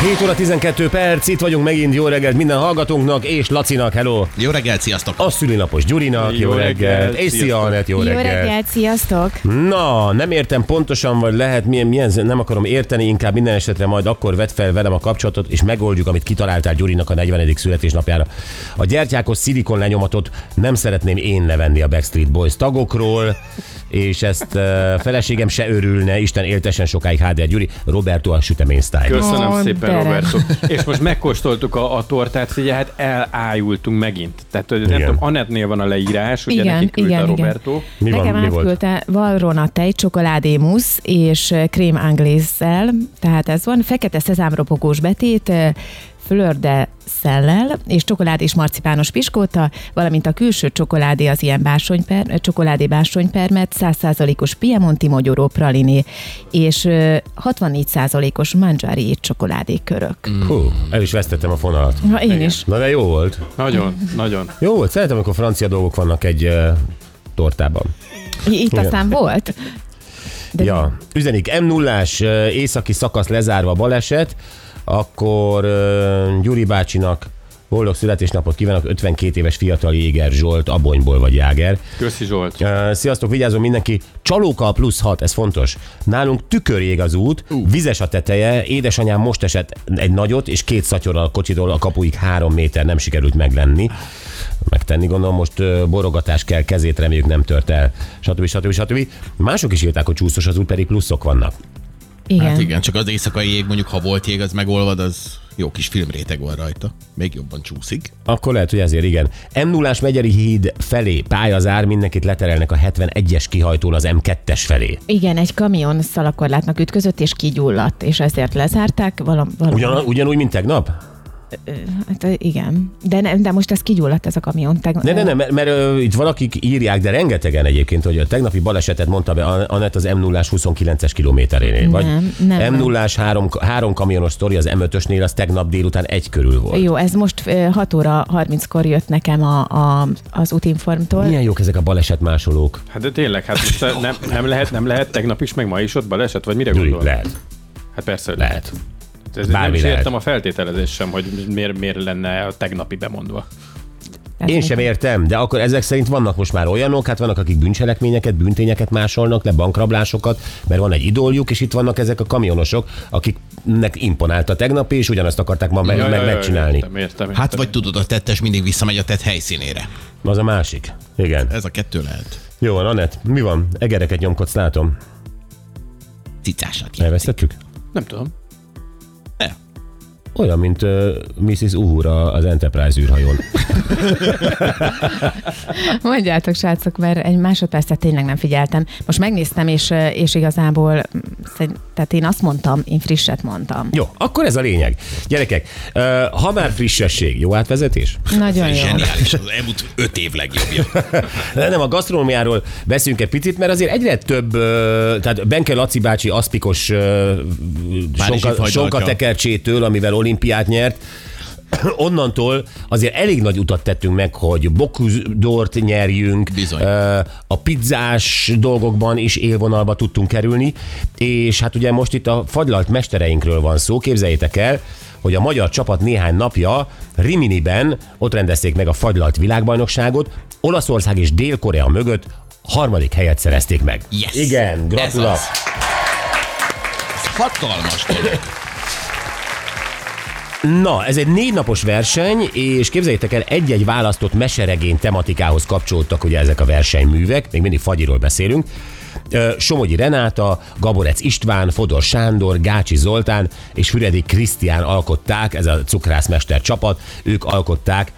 7 óra 12 perc, itt vagyunk megint, jó reggelt minden hallgatónknak, és Lacinak, hello! Jó reggelt, sziasztok! A szülinapos Gyurinak, jó, Jó reggelt, reggelt, és szia. Anett, jó, Jó reggelt. reggelt, sziasztok! Na, nem értem pontosan, vagy lehet, milyen, milyen, nem akarom érteni, inkább minden esetre majd akkor vedd fel velem a kapcsolatot, és megoldjuk, amit kitaláltál Gyurinak a 40. születésnapjára. A gyertyákos szilikon lenyomatot nem szeretném én levenni a Backstreet Boys tagokról, és ezt uh, feleségem se örülne, Isten éltesen sokáig HDR Gyuri, Roberto a sütemény style. Köszönöm szépen, Roberto. És most megkóstoltuk a, a tortát, figyelj, hát elájultunk megint. Tehát, hogy nem Igen. tudom, Anettnél van a leírás, ugye Igen, neki küldte igen, a igen. Roberto. Mi van, Nekem mi volt? átküldte Valrona tej, csokoládémusz és eh, krém anglézzel, tehát ez van, fekete szezámropogós betét, eh, fleur de szellel, és csokolád és marcipános piskóta, valamint a külső csokoládé az ilyen básonyper, eh, csokoládé básonypermet, 100%-os Piemonti mogyoró praliné, és eh, 64%-os mangiari csokoládé körök. Hú, el is vesztettem a fonalat. Na, én is. Na de jó volt. Nagyon, nagyon. Jó volt, szeretem, amikor francia dolgok vannak egy uh, tortában. Itt Igen. aztán volt. De Ja, üzenik m 0 északi szakasz lezárva baleset, akkor uh, Gyuri bácsinak boldog születésnapot kívánok, 52 éves fiatal Jéger Zsolt, Abonyból vagy Jáger. Köszi Zsolt. Uh, sziasztok, vigyázzon mindenki, csalóka a plusz 6, ez fontos. Nálunk tükörjég az út, vizes a teteje, édesanyám most esett egy nagyot, és két szatyorral a kocsitól a kapuig három méter nem sikerült meglenni. Megtenni, gondolom, most uh, borogatás kell, kezét reméljük nem tört el, stb. stb. stb. Mások is írták, hogy csúszos az út, pedig pluszok vannak. Igen. Hát igen, csak az éjszakai jég, mondjuk ha volt jég, az megolvad, az jó kis filmréteg van rajta. Még jobban csúszik. Akkor lehet, hogy ezért igen. m 0 Megyeri híd felé pályazár, mindenkit leterelnek a 71-es kihajtón az M2-es felé. Igen, egy kamion szalakorlátnak ütközött és kigyulladt, és ezért lezárták. Valam, valam, Ugyan, ugyanúgy, mint tegnap? Hát, igen, de, ne, de most ez kigyulladt ez a kamion. Teg, Ne, ne, ne, mert, mert ö, itt valakik írják, de rengetegen egyébként, hogy a tegnapi balesetet mondta be Anett az m 0 29-es kilométerénél. Vagy Nem, nem, m nem. 0 három, három kamionos sztori az M5-ösnél, az tegnap délután egy körül volt. Jó, ez most ö, 6 óra 30-kor jött nekem a, a, az útinformtól. Milyen jók ezek a baleset másolók. Hát de tényleg, hát most nem, nem, lehet, nem lehet tegnap is, meg ma is ott baleset, vagy mire gondol? lehet, Hát persze, hogy lehet. Ez Bármi nem is lehet. értem a feltételezés sem, hogy miért, miért lenne a tegnapi bemondva. Tehát Én sem értem, de akkor ezek szerint vannak most már olyanok, hát vannak, akik bűncselekményeket, bűntényeket másolnak le, bankrablásokat, mert van egy idoljuk, és itt vannak ezek a kamionosok, akiknek imponált a tegnapi, és ugyanazt akarták ma meg, Ja, meg megcsinálni. Értem, értem, értem. Hát vagy tudod, a tettes mindig visszamegy a tett helyszínére. Az a másik. Igen. Ez a kettő lehet. Jó van, Anett, mi van? Egereket nyomkodsz, látom. Cicásat. Elvesztettük? Nem tudom. Ne. Olyan, mint uh, Mrs. Uhura az Enterprise űrhajón. Mondjátok, srácok, mert egy másodpercet tényleg nem figyeltem. Most megnéztem, és, és igazából, mm, tehát én azt mondtam, én frisset mondtam. Jó, akkor ez a lényeg. Gyerekek, uh, ha már frissesség, jó átvezetés? Nagyon jó. Zseniális, az elmúlt öt év legjobbja. De nem, a gasztronómiáról beszünk egy picit, mert azért egyre több, ö, tehát Benke Laci bácsi aszpikos ö, sonka, fagylaltja. sonka tekercsétől, amivel olimpiát nyert, onnantól azért elég nagy utat tettünk meg, hogy Bokudort nyerjünk, Bizony. a pizzás dolgokban is élvonalba tudtunk kerülni, és hát ugye most itt a fagylalt mestereinkről van szó, képzeljétek el, hogy a magyar csapat néhány napja Riminiben ott rendezték meg a fagylalt világbajnokságot, Olaszország és Dél-Korea mögött harmadik helyet szerezték meg. Yes. Igen, gratulálok. Hatalmas. Na, ez egy négy napos verseny, és képzeljétek el, egy-egy választott meseregény tematikához kapcsolódtak ugye ezek a versenyművek, még mindig Fagyiról beszélünk. Somogyi Renáta, Gaborec István, Fodor Sándor, Gácsi Zoltán és Füredi Krisztián alkották, ez a cukrászmester csapat, ők alkották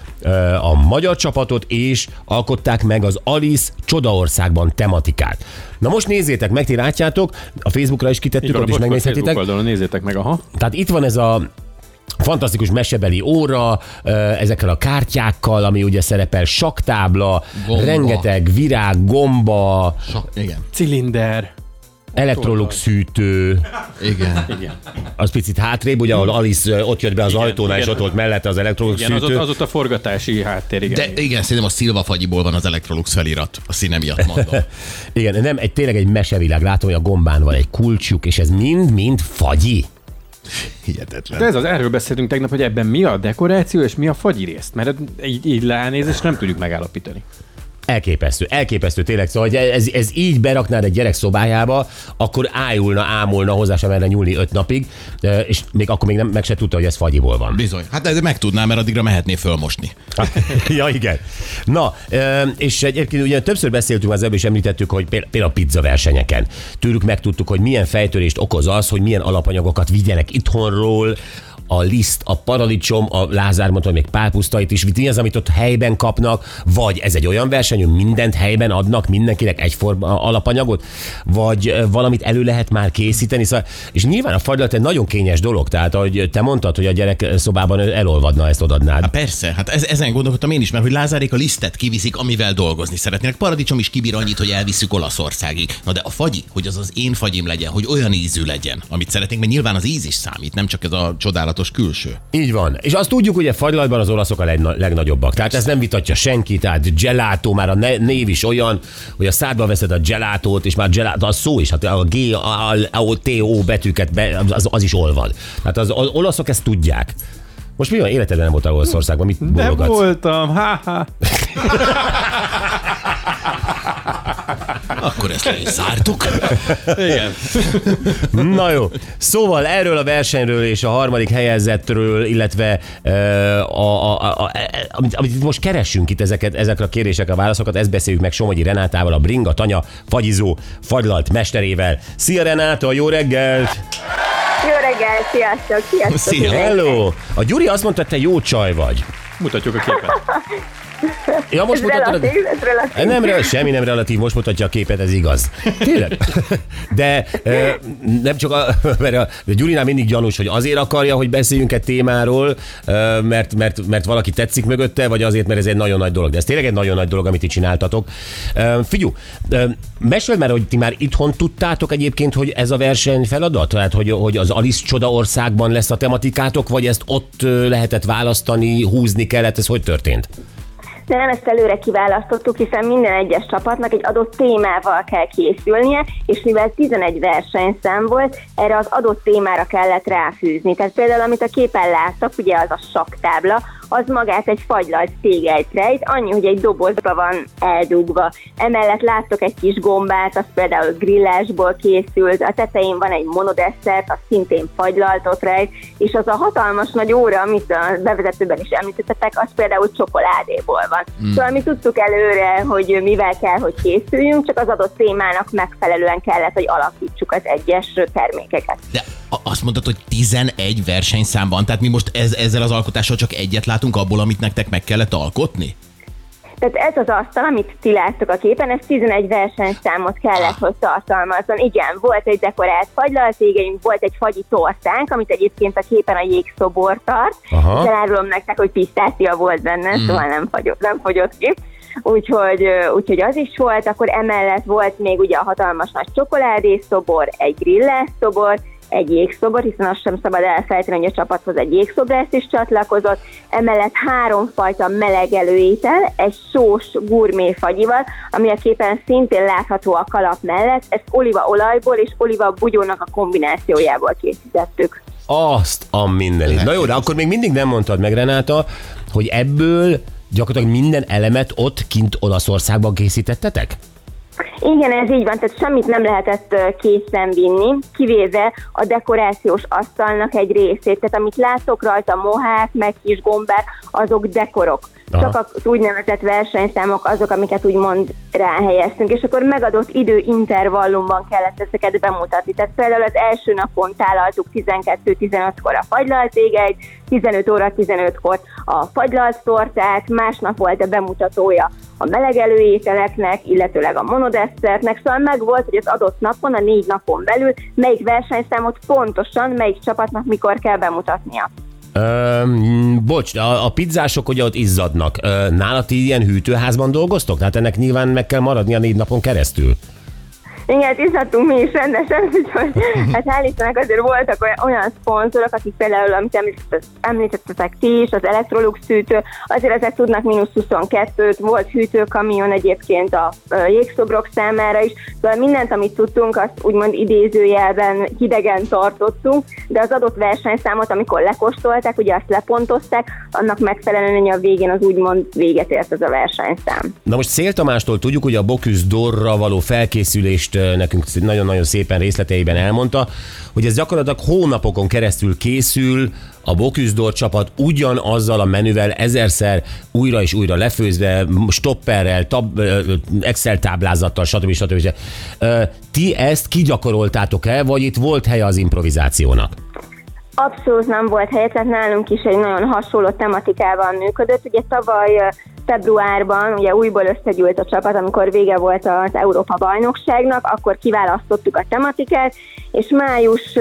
a magyar csapatot, és alkották meg az Alice Csodaországban tematikát. Na most nézzétek meg, ti látjátok, a Facebookra is kitettük, ott is megnézhetitek. nézzétek meg, aha. Tehát itt van ez a fantasztikus mesebeli óra, ezekkel a kártyákkal, ami ugye szerepel saktábla, Gomba. rengeteg virág, gomba, Sa- igen. Cilinder. Electrolux szűtő, Igen. Igen. az picit hátrébb, ugye, ahol Alice ott jött be az Igen, ajtónál, és ott volt mellette az Electrolux Igen, az ott, szűtő. az ott a forgatási háttér, igen. De igen, szerintem a Szilva fagyiból van az Electrolux felirat. A színe miatt mondom. Igen, nem, egy, tényleg egy mesevilág. Látom, hogy a gombán van egy kulcsuk, és ez mind-mind fagyi. Hihetetlen. De ez az, erről beszéltünk tegnap, hogy ebben mi a dekoráció és mi a fagyi részt, mert így, így leánézés nem tudjuk megállapítani. Elképesztő, elképesztő tényleg. Szóval, hogy ez, ez így beraknád egy gyerek szobájába, akkor ájulna, ámulna, hozzá sem merne nyúlni öt napig, és még akkor még nem, meg se tudta, hogy ez fagyiból van. Bizony. Hát de meg tudnám, mert addigra mehetné fölmosni. ja, igen. Na, és egyébként ugye többször beszéltünk, az előbb is említettük, hogy pél- például a pizza versenyeken. Tőlük megtudtuk, hogy milyen fejtörést okoz az, hogy milyen alapanyagokat vigyenek itthonról, a liszt, a paradicsom, a Lázár mondta, még pálpusztait is, mi az, amit ott helyben kapnak, vagy ez egy olyan verseny, hogy mindent helyben adnak mindenkinek egyforma alapanyagot, vagy valamit elő lehet már készíteni. Szóval, és nyilván a fagylalt egy nagyon kényes dolog, tehát ahogy te mondtad, hogy a gyerek szobában elolvadna, ezt odadnád. Hát persze, hát ez, ezen gondolkodtam én is, mert hogy Lázárék a lisztet kiviszik, amivel dolgozni szeretnének. Paradicsom is kibír annyit, hogy elviszük Olaszországig. Na de a fagyi, hogy az az én fagyim legyen, hogy olyan ízű legyen, amit szeretnénk, mert nyilván az íz is számít, nem csak ez a csodálatos külső. Így van. És azt tudjuk, hogy a fagylaltban az olaszok a legna- legnagyobbak. Tehát ez nem vitatja senki, tehát gelato, már a ne- név is olyan, hogy a szádba veszed a gelatót, és már gelato, az szó is, hát a G, a, a, T, O betűket, be, az, az is olvad. Tehát az, az olaszok ezt tudják. Most mi van? Életedben nem voltál Olaszországban, mit Nem bólogatsz? voltam, ha-ha. Akkor ezt le is zártuk. Igen. Na jó. Szóval erről a versenyről és a harmadik helyezettről, illetve ö, a, a, a, a, amit, amit itt most keresünk itt ezeket, ezekre a kérésekre a válaszokat, ezt beszéljük meg Somogyi Renátával, a Bringa Tanya fagyizó fagylalt mesterével. Szia Renáta, jó reggelt! Jó reggel, sziasztok, sziasztok. Szia. Hello! A Gyuri azt mondta, hogy te jó csaj vagy. Mutatjuk a képet. Ja, most Ez mutatod. relatív, ez relatív. Nem, re- semmi nem relatív, most mutatja a képet, ez igaz. Tényleg. De ö, nem csak a, mert a, a Gyurinál mindig gyanús, hogy azért akarja, hogy beszéljünk egy témáról, ö, mert, mert, mert valaki tetszik mögötte, vagy azért, mert ez egy nagyon nagy dolog. De ez tényleg egy nagyon nagy dolog, amit itt csináltatok. Figyú, ö, mesélj már, hogy ti már itthon tudtátok egyébként, hogy ez a verseny feladat? Tehát, hogy, hogy az Alice Csoda országban lesz a tematikátok, vagy ezt ott lehetett választani, húzni kellett, ez hogy történt? De nem ezt előre kiválasztottuk, hiszen minden egyes csapatnak egy adott témával kell készülnie, és mivel 11 versenyszám volt, erre az adott témára kellett ráfűzni. Tehát például, amit a képen láttak, ugye az a saktábla, az magát egy fagylalt tégelyt rejt, annyi, hogy egy dobozba van eldugva. Emellett láttok egy kis gombát, az például grillásból készült, a tetején van egy monodesszert, az szintén fagylaltot rejt, és az a hatalmas nagy óra, amit a bevezetőben is említettetek, az például csokoládéból van. Mm. Szóval mi tudtuk előre, hogy mivel kell, hogy készüljünk, csak az adott témának megfelelően kellett, hogy alakítsuk az egyes termékeket. De azt mondtad, hogy 11 versenyszám van, tehát mi most ez, ezzel az alkotással csak egyet látunk abból, amit nektek meg kellett alkotni? Tehát ez az asztal, amit ti láttok a képen, ez 11 versenyszámot kellett, hogy tartalmazzon. Igen, volt egy dekorált fagylaltégelyünk, volt egy fagyi tortánk, amit egyébként a képen a jégszobor tart. Aha. És elárulom nektek, hogy pisztácia volt benne, mm. szóval nem fogyott, nem fogyott ki. Úgyhogy, úgyhogy az is volt, akkor emellett volt még ugye a hatalmas nagy csokoládészobor, egy grillás szobor, egy jégszobor, hiszen azt sem szabad elfelejteni, hogy a csapathoz egy jégszobrász is csatlakozott, emellett háromfajta meleg előétel, egy sós gurmé fagyival, ami a képen szintén látható a kalap mellett, ezt olívaolajból és olíva bugyónak a kombinációjából készítettük. Azt a mindenit. Na jó, de akkor még mindig nem mondtad meg, Renáta, hogy ebből gyakorlatilag minden elemet ott kint Olaszországban készítettetek? Igen, ez így van, tehát semmit nem lehetett készen vinni, kivéve a dekorációs asztalnak egy részét. Tehát amit látok rajta, mohák, meg kis gombák, azok dekorok. Aha. Csak az úgynevezett versenyszámok azok, amiket úgymond ráhelyeztünk, és akkor megadott időintervallumban kellett ezeket bemutatni. Tehát például az első napon tálaltuk 12-15-kor a fagylaltégelyt, 15 óra 15-kor a fagylalt tortát, másnap volt a bemutatója a meleg előételeknek, illetőleg a monodesszertnek, szóval meg volt, hogy az adott napon, a négy napon belül melyik versenyszámot pontosan melyik csapatnak mikor kell bemutatnia. Öm, bocs, a, a pizzások ugye ott izzadnak. Ö, nála ilyen hűtőházban dolgoztok? Tehát ennek nyilván meg kell maradni a négy napon keresztül. Igen, iszhattunk mi is rendesen, úgyhogy hát hál' Istennek azért voltak olyan, olyan szponzorok, akik például, amit említettetek, ti is, az Electrolux hűtő, azért ezek tudnak mínusz 22-t, volt hűtőkamion egyébként a jégszobrok számára is, szóval mindent, amit tudtunk, azt úgymond idézőjelben hidegen tartottunk, de az adott versenyszámot, amikor lekostolták, ugye azt lepontozták, annak megfelelően a végén az úgymond véget ért ez a versenyszám. Na most Szél Tamástól tudjuk, hogy a Bocuse d'Orra való felkészülést nekünk nagyon-nagyon szépen részleteiben elmondta, hogy ez gyakorlatilag hónapokon keresztül készül, a Bocuse d'Or csapat ugyanazzal a menüvel ezerszer újra és újra lefőzve, stopperrel, tab, Excel táblázattal, stb. stb. stb. Ti ezt kigyakoroltátok el, vagy itt volt helye az improvizációnak? Abszolút nem volt hely, tehát nálunk is egy nagyon hasonló tematikával működött. Ugye tavaly februárban ugye újból összegyűlt a csapat, amikor vége volt az Európa bajnokságnak, akkor kiválasztottuk a tematikát, és május,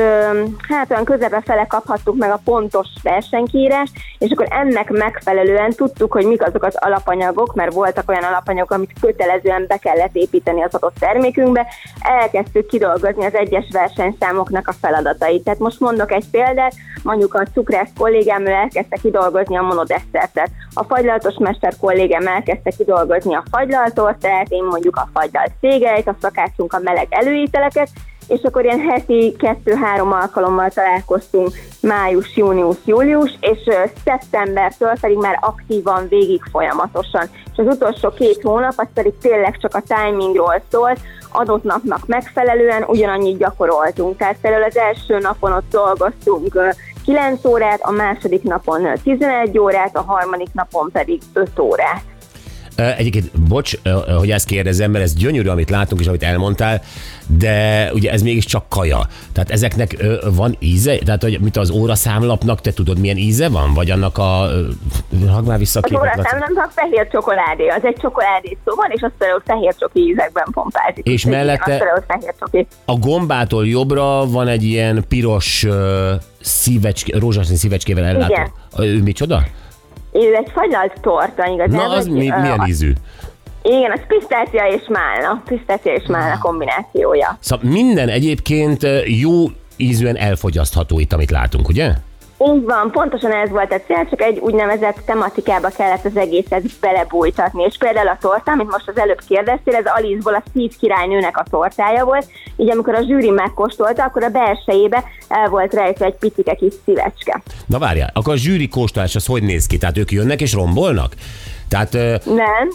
hát olyan közepe fele kaphattuk meg a pontos versenykírást, és akkor ennek megfelelően tudtuk, hogy mik azok az alapanyagok, mert voltak olyan alapanyagok, amit kötelezően be kellett építeni az adott termékünkbe, elkezdtük kidolgozni az egyes versenyszámoknak a feladatait. Tehát most mondok egy példát, mondjuk a cukrász kollégám elkezdte kidolgozni a monodesszertet, a fagylaltos mester kollégám elkezdte kidolgozni a fagylaltortát, én mondjuk a fagylalt szégelyt, a szakácsunk a meleg előételeket, és akkor ilyen heti kettő-három alkalommal találkoztunk május, június, július, és szeptembertől pedig már aktívan végig folyamatosan. És az utolsó két hónap az pedig tényleg csak a timingról szólt, adott napnak megfelelően ugyanannyit gyakoroltunk. Tehát például az első napon ott dolgoztunk ö, 9 órát, a második napon ö, 11 órát, a harmadik napon pedig 5 órát. Egyébként, bocs, hogy ezt kérdezem, mert ez gyönyörű, amit látunk és amit elmondtál, de ugye ez mégiscsak kaja. Tehát ezeknek van íze? Tehát, hogy mit az óraszámlapnak, te tudod, milyen íze van? Vagy annak a... ö, Hagd már vissza a Az képet, Laci. óraszám nem csak fehér csokoládé, az egy csokoládé szó van, és azt például fehér csoki ízekben pompázik. És mellette-. A gombától jobbra van egy ilyen piros szívecske, rózsaszín szívecskével ellátó. Igen. Ő micsoda? Ő egy fagylalt torta, igaz? Na, az mi, milyen ízű? Igen, az pisztácia és málna. Pisztácia és málna kombinációja. Szóval minden egyébként jó ízűen elfogyasztható itt, amit látunk, ugye? Így van, pontosan ez volt a cél, csak egy úgynevezett tematikába kellett az egészet belebújtatni. És például a torta, amit most az előbb kérdeztél, ez Alice-ból a szív királynőnek a tortája volt, így amikor a zsűri megkóstolta, akkor a belsejébe el volt rejtve egy picike kis szívecske. Na várjál, akkor a zsűri kóstolás az hogy néz ki? Tehát ők jönnek és rombolnak? Tehát Nem,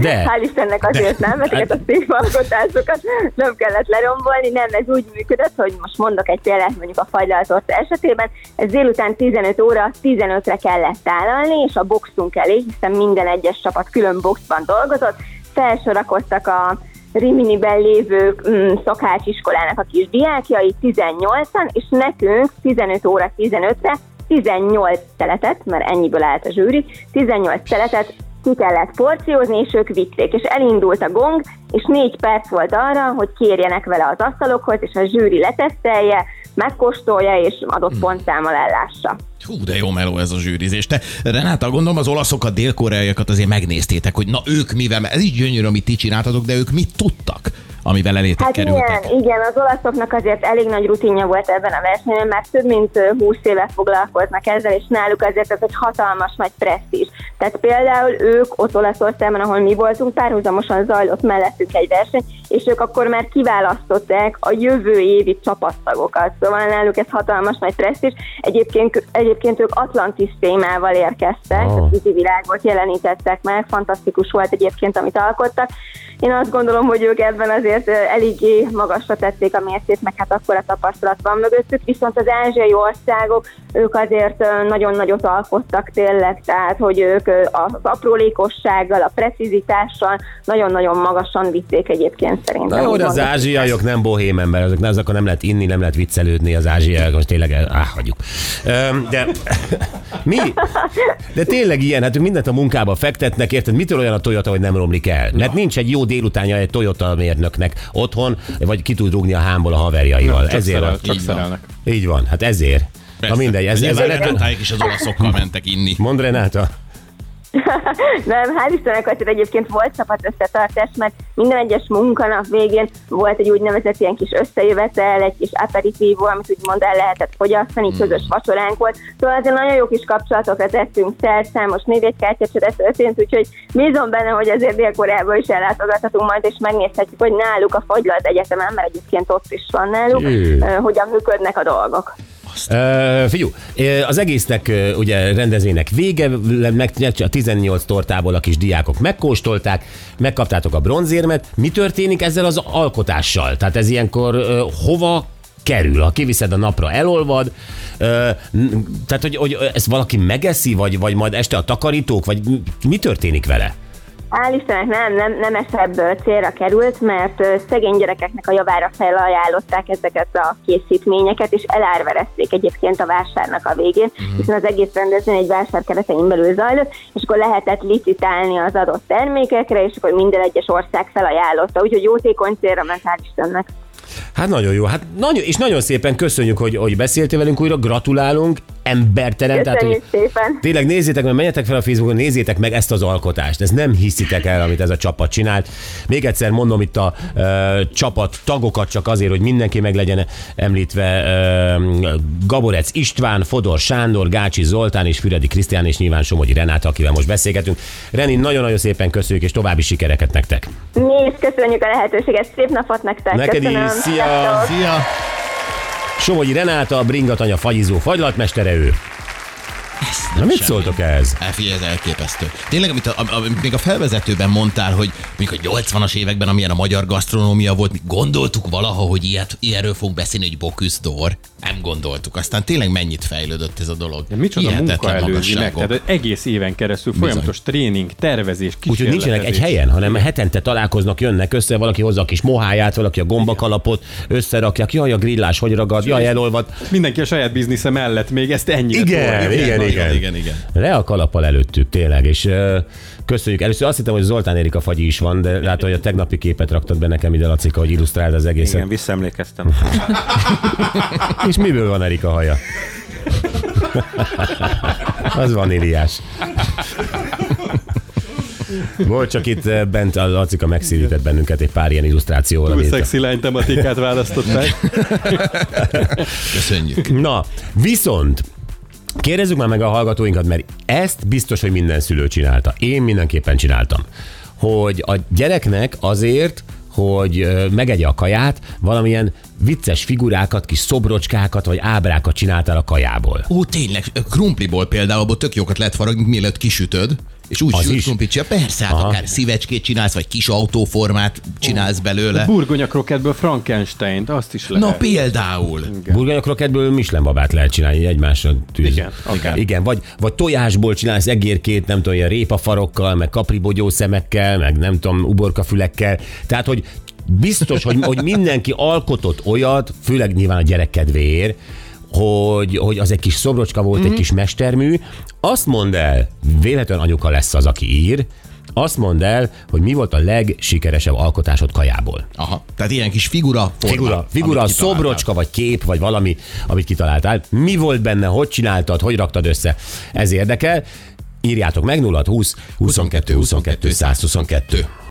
De. hál' Istennek azért nem, ezeket a szép alkotásokat nem kellett lerombolni, nem, ez úgy működött, hogy most mondok egy példát mondjuk a fagylaltorta esetében, ez délután 15 óra 15-re kellett tálalni, és a boxunk elé, hiszen minden egyes csapat külön boxban dolgozott, felsorakoztak a Riminiben lévő mm, szakácsiskolának a kis diákjai 18-an, és nekünk 15 óra 15-re 18 teletet, mert ennyiből állt a zsűri, 18 teletet ki kellett porciózni, és ők vitték, és elindult a gong, és négy perc volt arra, hogy kérjenek vele az asztalokhoz, és a zsűri letesztelje, megkóstolja, és adott pontszámmal ellássa. Hú, de jó meló ez a zsűrizés. Te, Renáta, gondolom az olaszokat, dél-koreaiakat azért megnéztétek, hogy na ők mivel, ez is gyönyörű, amit ti csináltatok, de ők mit tudtak, amivel elétek Hát kerültek? igen, igen, az olaszoknak azért elég nagy rutinja volt ebben a versenyen, már több mint ö, 20 éve foglalkoznak ezzel, és náluk azért ez egy hatalmas nagy presztízs. Tehát például ők ott Olaszországban, ahol mi voltunk, párhuzamosan zajlott mellettük egy verseny, és ők akkor már kiválasztották a jövő évi csapattagokat. Szóval náluk ez hatalmas nagy presztízs. Egyébként, egyébként ők Atlantis témával érkeztek, Oh. oh. a vízi világot jelenítettek meg, fantasztikus volt egyébként, amit alkottak. Én azt gondolom, hogy ők ebben azért eléggé magasra tették a mércét, meg hát akkor a tapasztalat van mögöttük, viszont az ázsiai országok, ők azért nagyon nagyot alkottak tényleg, tehát hogy ők az aprólékossággal, a precizitással nagyon-nagyon magasan vitték egyébként szerintem. Na jó, de az ázsiaiak nem bohém ember, azok, azok nem lehet inni, nem lehet viccelődni az ázsiaiak, most tényleg, áh, hagyjuk. Öm, De mi? De tényleg ilyen, hát mindent a munkába fektetnek, érted? Mitől olyan a Toyota, hogy nem romlik el? Mert nincs egy jó délutánja egy Toyota mérnöknek otthon, vagy ki tud rúgni a hámból a haverjaival. Csak, ezért szerel, csak Így van. szerelnek. Így van, hát ezért. Na mindegy, ez, ez Nyilván lett, Renátáik is az olaszokkal mentek inni. Mond Renáta. Nem, hál' Istennek azért egyébként volt csapat összetartás, mert minden egyes munkanap végén volt egy úgynevezett ilyen kis összejövetel, egy kis aperitívó, amit úgymond el lehetett fogyasztani, Hmm. közös vacsoránk volt. Szóval azért nagyon jó kis kapcsolatokat tettünk szert, számos névjegykártyacsere történt, úgyhogy bízom benne, hogy azért Dél-Koreába is ellátogathatunk majd, és megnézhetjük, hogy náluk a Fagylalt Egyetemen, mert egyébként ott is van náluk, Jé. hogyan működnek a dolgok. Uh, figyú, az egésznek ugye rendezvénynek vége, meg a 18 tortából a kis diákok megkóstolták, megkaptátok a bronzérmet. Mi történik ezzel az alkotással? Tehát ez ilyenkor hova kerül? Ha kiviszed a napra, elolvad, ö, tehát hogy, hogy ezt valaki megeszi, vagy, vagy majd este a takarítók, vagy mi történik vele? Hál' Istennek nem, nem, nemesebb ö, célra került, mert szegény gyerekeknek a javára felajánlották ezeket a készítményeket, és elárverezték egyébként a vásárnak a végén, uh-huh. hiszen az egész rendezvény egy vásár keretein belül zajlott, és akkor lehetett licitálni az adott termékekre, és akkor minden egyes ország felajánlotta, úgyhogy jótékony célra ment, hál' Istennek. Hát nagyon jó, hát nagyon, és nagyon szépen köszönjük, hogy, hogy beszéltél velünk újra, gratulálunk, embertelen. Tehát, hogy szépen! Tényleg nézzétek meg, menjetek fel a Facebookon, nézzétek meg ezt az alkotást. Ez nem hiszitek el, amit ez a csapat csinált. Még egyszer mondom itt a ö, csapat tagokat csak azért, hogy mindenki meg legyen említve. Ö, Gaborec István, Fodor Sándor, Gácsi Zoltán és Füredi Krisztián és nyilván Somogyi Renáta, akivel most beszélgetünk. Reni, nagyon-nagyon szépen köszönjük, és további sikereket nektek. Mi is köszönjük a lehetőséget, szép napot nektek! Neked is, Köszönöm. szia! Szia! Somogyi Renáta, a bringatanya fagyizó fagylatmestere ő. Na mit szóltok ehhez? Hát figyelj, ez elképesztő. Tényleg, amit, a, amit még a felvezetőben mondtál, hogy mikor a 80-as években, amilyen a magyar gasztronómia volt, mi gondoltuk valaha, hogy ilyet, ilyenről fogunk beszélni, hogy Bocuse Nem gondoltuk. Aztán tényleg mennyit fejlődött ez a dolog. De micsoda munka előzi meg, tehát egész éven keresztül folyamatos tréning, tervezés, Úgyhogy nincsenek egy helyen, hanem hetente találkoznak, jönnek össze, valaki hozza a kis moháját, valaki a gombakalapot, összerakják, jaj, a grillás hogy ragad, jaj, elolvad. Mindenki a saját biznisze mellett még ezt ennyire Igen, igen, nagyon, igen. Igen, igen. Le a kalappal előttük, tényleg, és uh, köszönjük. Először azt hittem, hogy Zoltán Erika fagyi is van, de látom, hogy a tegnapi képet raktad be nekem ide, Lacika, hogy illusztráld az egészet. Igen, visszaemlékeztem. És miből van Erika haja? az vaníliás. Volt csak itt bent a Lacika megszívített bennünket egy pár ilyen illusztrációval. Túl szexi lány tematikát választották. Köszönjük. Na, viszont kérdezzük már meg a hallgatóinkat, mert ezt biztos, hogy minden szülő csinálta. Én mindenképpen csináltam. Hogy a gyereknek azért, hogy megegye a kaját, valamilyen vicces figurákat, kis szobrocskákat vagy ábrákat csináltál a kajából. Ó, tényleg, krumpliból például, abból tök jókat lehet faragni, mielőtt kisütöd, és úgy Az sült. Persze, hát Aha. akár szívecskét csinálsz, vagy kis autóformát csinálsz belőle. Burgonya krokettből Frankenstein-t, azt is lehet. Na például. Burgonya krokettből Michelin babát lehet csinálni, egymásra tűz. Igen, akár. Igen, vagy, vagy tojásból csinálsz egérkét, nem tudom, ilyen répafarokkal, meg kapribogyó szemekkel, meg nem tudom, uborkafülekkel. Tehát, hogy biztos, hogy, hogy mindenki alkotott olyat, főleg nyilván a gyerek kedvéért, hogy, hogy az egy kis szobrocska volt, mm-hmm. egy kis mestermű. Azt mondd el, véletlen anyuka lesz az, aki ír, azt mondd el, hogy mi volt a legsikeresebb alkotásod kajából. Aha, tehát ilyen kis figura forma, Figura, figura szobrocska, vagy kép, vagy valami, amit kitaláltál. Mi volt benne, hogy csináltad, hogy raktad össze? Ez érdekel. Írjátok meg 0 20 22 22 122.